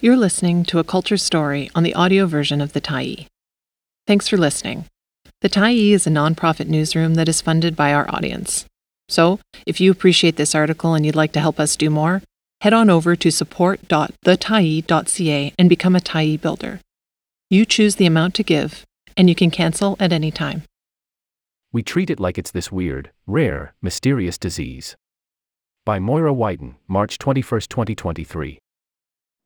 You're listening to a culture story on the audio version of The Tyee. Thanks for listening. The Tyee is a nonprofit newsroom that is funded by our audience. So, if you appreciate this article and you'd like to help us do more, head on over to support.thetyee.ca and become a Tyee builder. You choose the amount to give, and you can cancel at any time. We treat it like it's this weird, rare, mysterious disease. By Moira Wyton, March 21, 2023.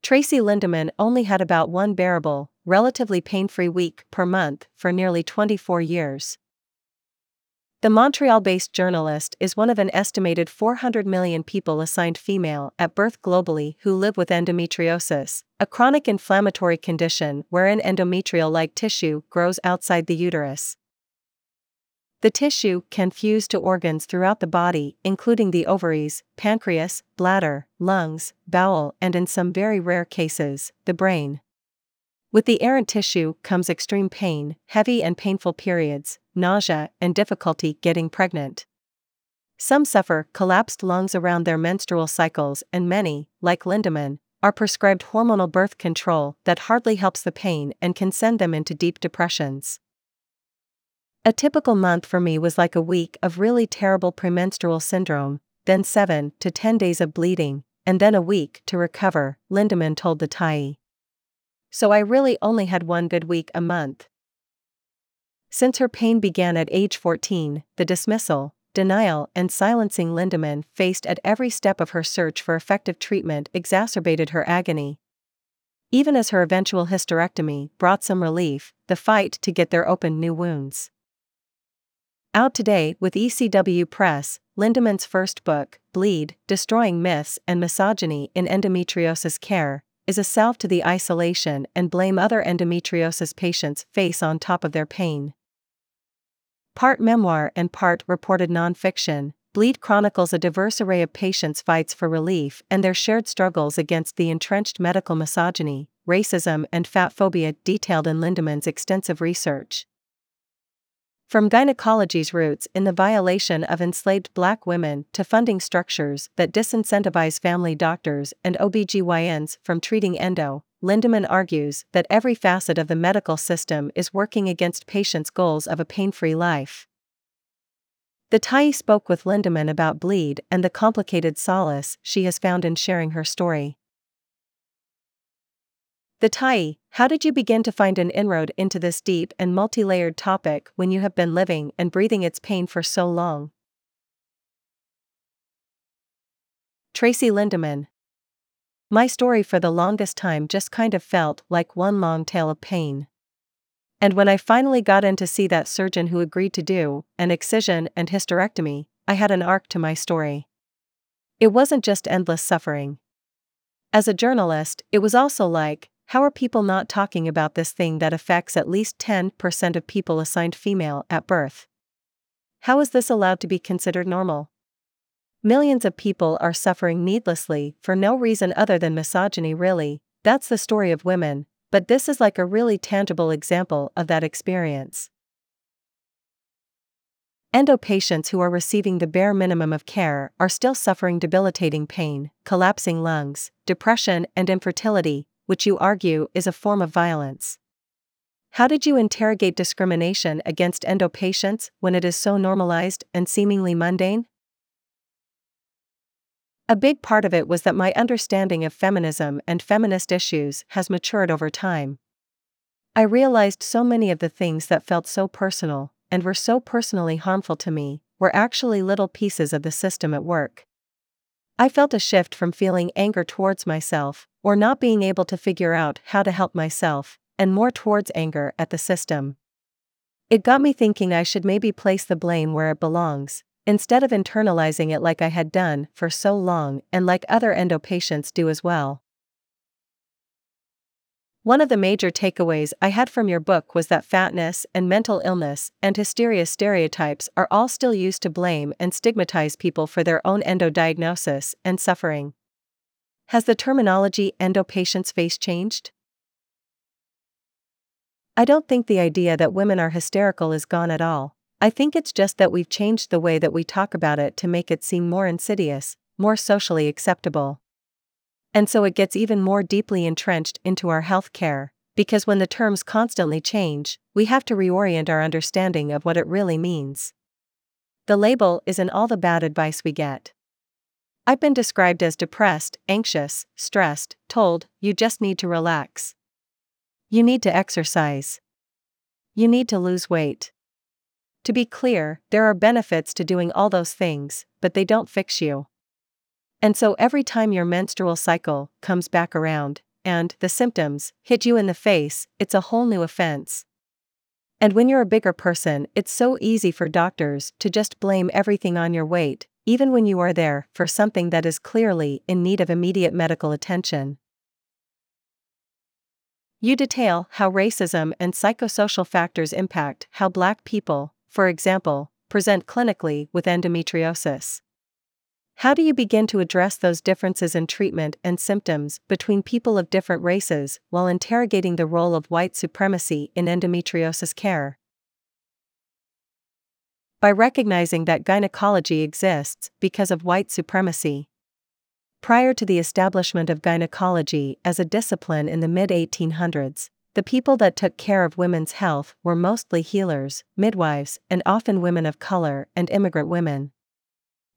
Tracey Lindeman only had about one bearable, relatively pain free week per month for nearly 24 years. The Montreal based journalist is one of an estimated 400 million people assigned female at birth globally who live with endometriosis, a chronic inflammatory condition wherein endometrial like tissue grows outside the uterus. The tissue can fuse to organs throughout the body, including the ovaries, pancreas, bladder, lungs, bowel, and in some very rare cases, the brain. With the errant tissue comes extreme pain, heavy and painful periods, nausea, and difficulty getting pregnant. Some suffer collapsed lungs around their menstrual cycles, and many, like Lindeman, are prescribed hormonal birth control that hardly helps the pain and can send them into deep depressions. A typical month for me was like a week of really terrible premenstrual syndrome, then 7 to 10 days of bleeding, and then a week to recover, Lindeman told the Tyee. So I really only had one good week a month. Since her pain began at age 14, the dismissal, denial, and silencing Lindeman faced at every step of her search for effective treatment exacerbated her agony. Even as her eventual hysterectomy brought some relief, the fight to get there opened new wounds. Out today with ECW Press, Lindeman's first book, Bleed Destroying Myths and Misogyny in Endometriosis Care, is a salve to the isolation and blame other endometriosis patients face on top of their pain. Part memoir and part reported nonfiction, Bleed chronicles a diverse array of patients' fights for relief and their shared struggles against the entrenched medical misogyny, racism, and fat phobia detailed in Lindeman's extensive research. From gynecology's roots in the violation of enslaved black women to funding structures that disincentivize family doctors and OBGYNs from treating endo, Lindeman argues that every facet of the medical system is working against patients' goals of a pain free life. The Tyee spoke with Lindeman about bleed and the complicated solace she has found in sharing her story. The Tyee, how did you begin to find an inroad into this deep and multi layered topic when you have been living and breathing its pain for so long? Tracey Lindeman. My story for the longest time just kind of felt like one long tale of pain. And when I finally got in to see that surgeon who agreed to do an excision and hysterectomy, I had an arc to my story. It wasn't just endless suffering. As a journalist, it was also like, how are people not talking about this thing that affects at least 10% of people assigned female at birth? How is this allowed to be considered normal? Millions of people are suffering needlessly for no reason other than misogyny, really. That's the story of women, but this is like a really tangible example of that experience. Endo patients who are receiving the bare minimum of care are still suffering debilitating pain, collapsing lungs, depression, and infertility, which you argue is a form of violence. How did you interrogate discrimination against endo patients when it is so normalized and seemingly mundane? A big part of it was that my understanding of feminism and feminist issues has matured over time. I realized so many of the things that felt so personal, and were so personally harmful to me, were actually little pieces of the system at work. I felt a shift from feeling anger towards myself, or not being able to figure out how to help myself, and more towards anger at the system. It got me thinking I should maybe place the blame where it belongs, instead of internalizing it like I had done for so long and like other endo patients do as well. One of the major takeaways I had from your book was that fatness and mental illness and hysteria stereotypes are all still used to blame and stigmatize people for their own endo diagnosis and suffering. Has the terminology endo patients face changed? I don't think the idea that women are hysterical is gone at all. I think it's just that we've changed the way that we talk about it to make it seem more insidious, more socially acceptable. And so it gets even more deeply entrenched into our health care, because when the terms constantly change, we have to reorient our understanding of what it really means. The label is in all the bad advice we get. I've been described as depressed, anxious, stressed, told, you just need to relax. You need to exercise. You need to lose weight. To be clear, there are benefits to doing all those things, but they don't fix you. And so every time your menstrual cycle comes back around, and the symptoms hit you in the face, it's a whole new offense. And when you're a bigger person, it's so easy for doctors to just blame everything on your weight, even when you are there for something that is clearly in need of immediate medical attention. You detail how racism and psychosocial factors impact how black people, for example, present clinically with endometriosis. How do you begin to address those differences in treatment and symptoms between people of different races while interrogating the role of white supremacy in endometriosis care? By recognizing that gynecology exists because of white supremacy. Prior to the establishment of gynecology as a discipline in the mid 1800s, the people that took care of women's health were mostly healers, midwives, and often women of color and immigrant women.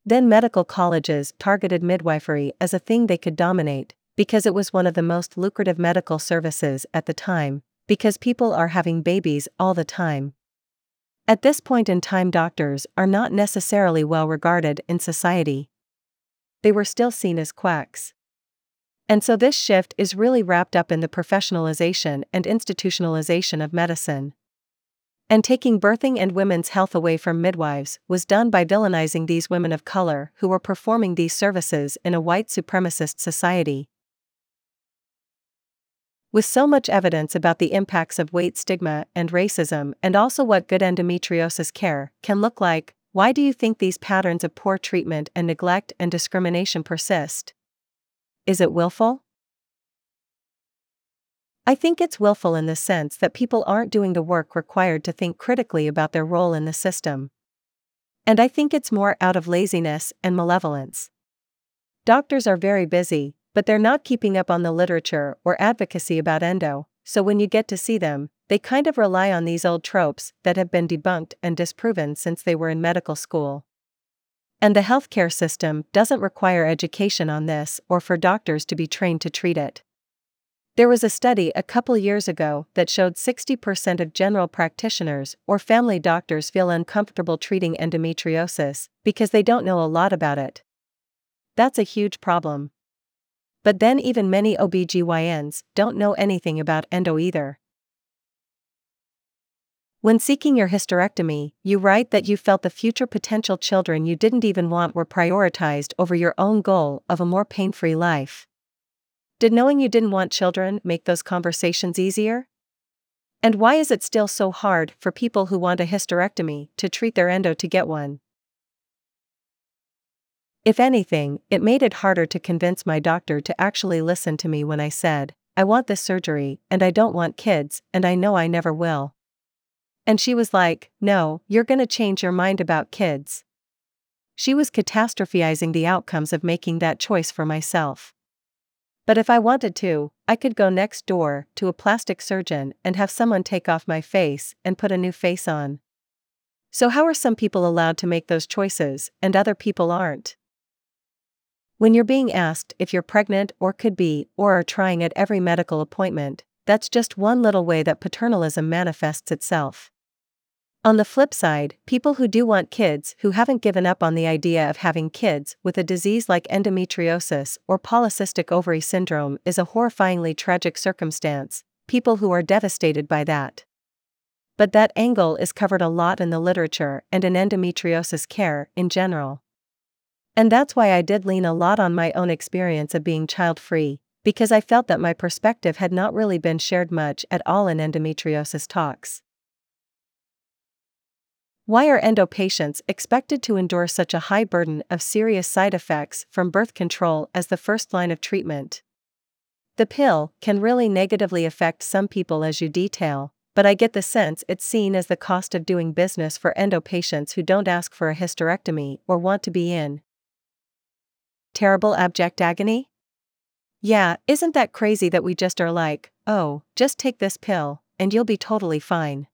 Then medical colleges targeted midwifery as a thing they could dominate, because it was one of the most lucrative medical services at the time, because people are having babies all the time. At this point in time, doctors are not necessarily well regarded in society. They were still seen as quacks. And so this shift is really wrapped up in the professionalization and institutionalization of medicine. And taking birthing and women's health away from midwives was done by villainizing these women of color who were performing these services in a white supremacist society. With so much evidence about the impacts of weight stigma and racism, and also what good endometriosis care can look like, why do you think these patterns of poor treatment and neglect and discrimination persist? Is it willful? I think it's willful in the sense that people aren't doing the work required to think critically about their role in the system. And I think it's more out of laziness and malevolence. Doctors are very busy, but they're not keeping up on the literature or advocacy about endo, so when you get to see them, they kind of rely on these old tropes that have been debunked and disproven since they were in medical school. And the healthcare system doesn't require education on this or for doctors to be trained to treat it. There was a study a couple years ago that showed 60% of general practitioners or family doctors feel uncomfortable treating endometriosis because they don't know a lot about it. That's a huge problem. But then, even many OBGYNs don't know anything about endo either. When seeking your hysterectomy, you write that you felt the future potential children you didn't even want were prioritized over your own goal of a more pain free life. Did knowing you didn't want children make those conversations easier? And why is it still so hard for people who want a hysterectomy to treat their endo to get one? If anything, it made it harder to convince my doctor to actually listen to me when I said, I want this surgery, and I don't want kids, and I know I never will. And she was like, No, you're gonna change your mind about kids. She was catastrophizing the outcomes of making that choice for myself. But if I wanted to, I could go next door to a plastic surgeon and have someone take off my face and put a new face on. So, how are some people allowed to make those choices and other people aren't? When you're being asked if you're pregnant or could be or are trying at every medical appointment, that's just one little way that paternalism manifests itself. On the flip side, people who do want kids who haven't given up on the idea of having kids with a disease like endometriosis or polycystic ovary syndrome is a horrifyingly tragic circumstance, people who are devastated by that. But that angle is covered a lot in the literature and in endometriosis care in general. And that's why I did lean a lot on my own experience of being child free, because I felt that my perspective had not really been shared much at all in endometriosis talks. Why are endo patients expected to endure such a high burden of serious side effects from birth control as the first line of treatment? The pill can really negatively affect some people, as you detail, but I get the sense it's seen as the cost of doing business for endo patients who don't ask for a hysterectomy or want to be in terrible abject agony? Yeah, isn't that crazy that we just are like, oh, just take this pill, and you'll be totally fine.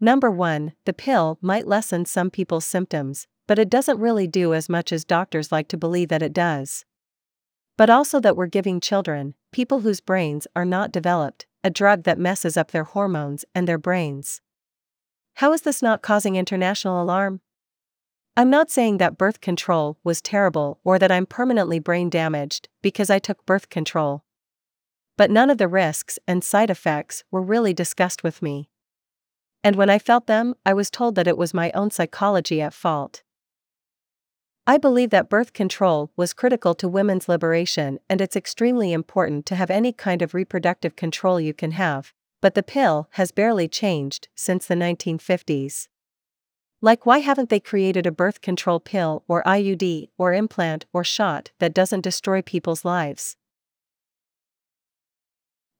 Number 1, the pill might lessen some people's symptoms, but it doesn't really do as much as doctors like to believe that it does. But also that we're giving children, people whose brains are not developed, a drug that messes up their hormones and their brains. How is this not causing international alarm? I'm not saying that birth control was terrible or that I'm permanently brain damaged because I took birth control. But none of the risks and side effects were really discussed with me. And when I felt them, I was told that it was my own psychology at fault. I believe that birth control was critical to women's liberation and it's extremely important to have any kind of reproductive control you can have, but the pill has barely changed since the 1950s. Like, why haven't they created a birth control pill or IUD or implant or shot that doesn't destroy people's lives?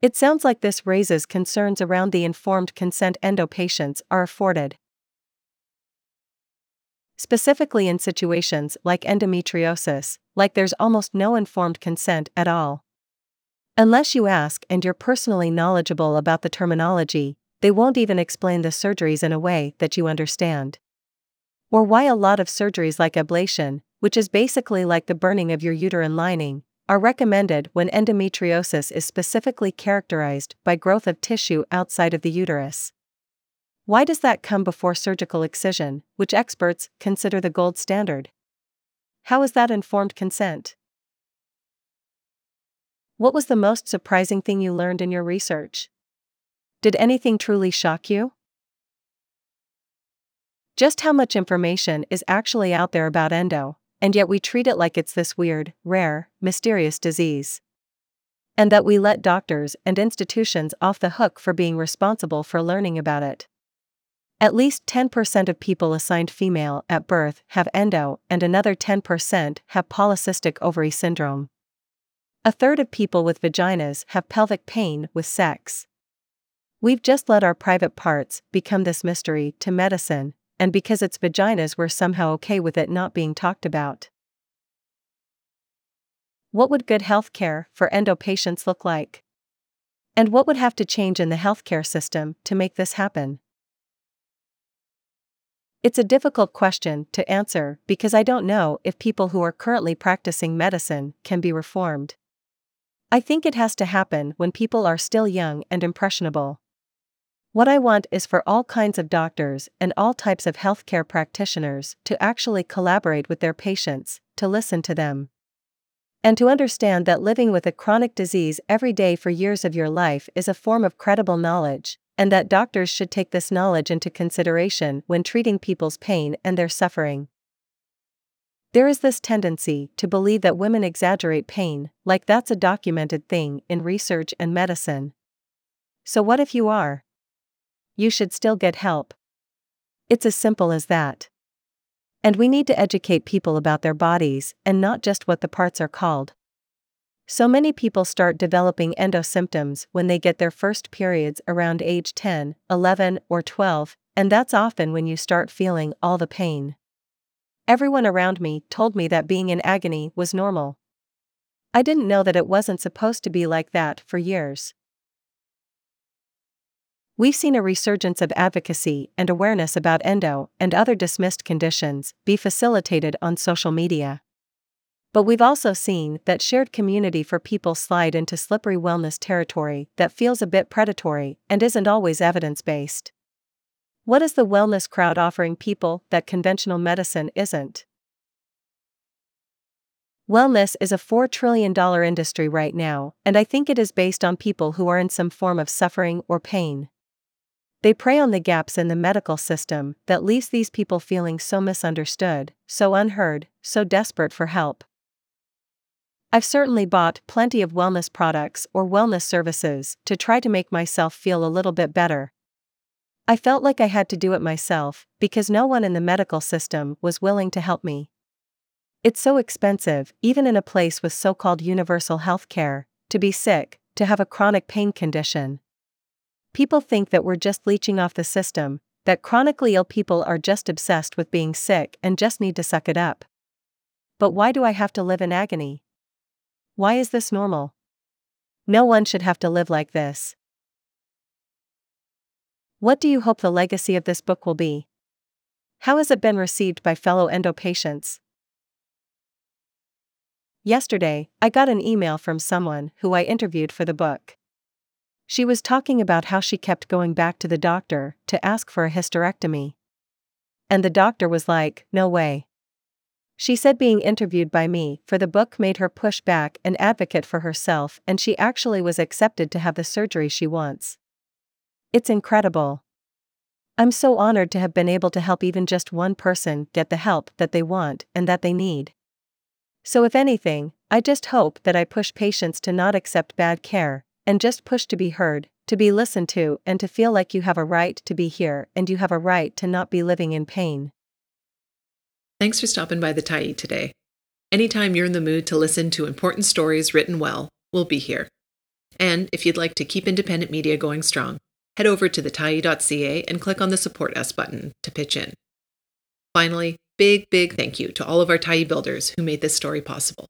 It sounds like this raises concerns around the informed consent endo patients are afforded specifically in situations like endometriosis, like there's almost no informed consent at all. Unless you ask and you're personally knowledgeable about the terminology, they won't even explain the surgeries in a way that you understand. Or why a lot of surgeries like ablation, which is basically like the burning of your uterine lining, are recommended when endometriosis is specifically characterized by growth of tissue outside of the uterus. Why does that come before surgical excision, which experts consider the gold standard? How is that informed consent? What was the most surprising thing you learned in your research? Did anything truly shock you? Just how much information is actually out there about endo, and yet we treat it like it's this weird, rare, mysterious disease. And that we let doctors and institutions off the hook for being responsible for learning about it. At least 10% of people assigned female at birth have endo, and another 10% have polycystic ovary syndrome. A third of people with vaginas have pelvic pain with sex. We've just let our private parts become this mystery to medicine, and because it's vaginas, we're somehow okay with it not being talked about. What would good healthcare for endo patients look like? And what would have to change in the healthcare system to make this happen? It's a difficult question to answer because I don't know if people who are currently practicing medicine can be reformed. I think it has to happen when people are still young and impressionable. What I want is for all kinds of doctors and all types of healthcare practitioners to actually collaborate with their patients, to listen to them. And to understand that living with a chronic disease every day for years of your life is a form of credible knowledge, and that doctors should take this knowledge into consideration when treating people's pain and their suffering. There is this tendency to believe that women exaggerate pain, like that's a documented thing in research and medicine. So, what if you are? You should still get help. It's as simple as that. And we need to educate people about their bodies and not just what the parts are called. So many people start developing endo symptoms when they get their first periods around age 10, 11, or 12, and that's often when you start feeling all the pain. Everyone around me told me that being in agony was normal. I didn't know that it wasn't supposed to be like that for years. We've seen a resurgence of advocacy and awareness about endo and other dismissed conditions be facilitated on social media. But we've also seen that shared community for people slide into slippery wellness territory that feels a bit predatory and isn't always evidence based. What is the wellness crowd offering people that conventional medicine isn't? Wellness is a $4 trillion industry right now, and I think it is based on people who are in some form of suffering or pain. They prey on the gaps in the medical system that leaves these people feeling so misunderstood, so unheard, so desperate for help. I've certainly bought plenty of wellness products or wellness services to try to make myself feel a little bit better. I felt like I had to do it myself because no one in the medical system was willing to help me. It's so expensive, even in a place with so called universal health care, to be sick, to have a chronic pain condition. People think that we're just leeching off the system, that chronically ill people are just obsessed with being sick and just need to suck it up. But why do I have to live in agony? Why is this normal? No one should have to live like this. What do you hope the legacy of this book will be? How has it been received by fellow endo patients? Yesterday, I got an email from someone who I interviewed for the book. She was talking about how she kept going back to the doctor to ask for a hysterectomy. And the doctor was like, no way. She said being interviewed by me for the book made her push back and advocate for herself, and she actually was accepted to have the surgery she wants. It's incredible. I'm so honored to have been able to help even just one person get the help that they want and that they need. So, if anything, I just hope that I push patients to not accept bad care, and just push to be heard, to be listened to, and to feel like you have a right to be here and you have a right to not be living in pain. Thanks for stopping by the Tyee today. Anytime you're in the mood to listen to important stories written well, we'll be here. And if you'd like to keep independent media going strong, head over to thetyee.ca and click on the Support Us button to pitch in. Finally, big, big thank you to all of our Tyee builders who made this story possible.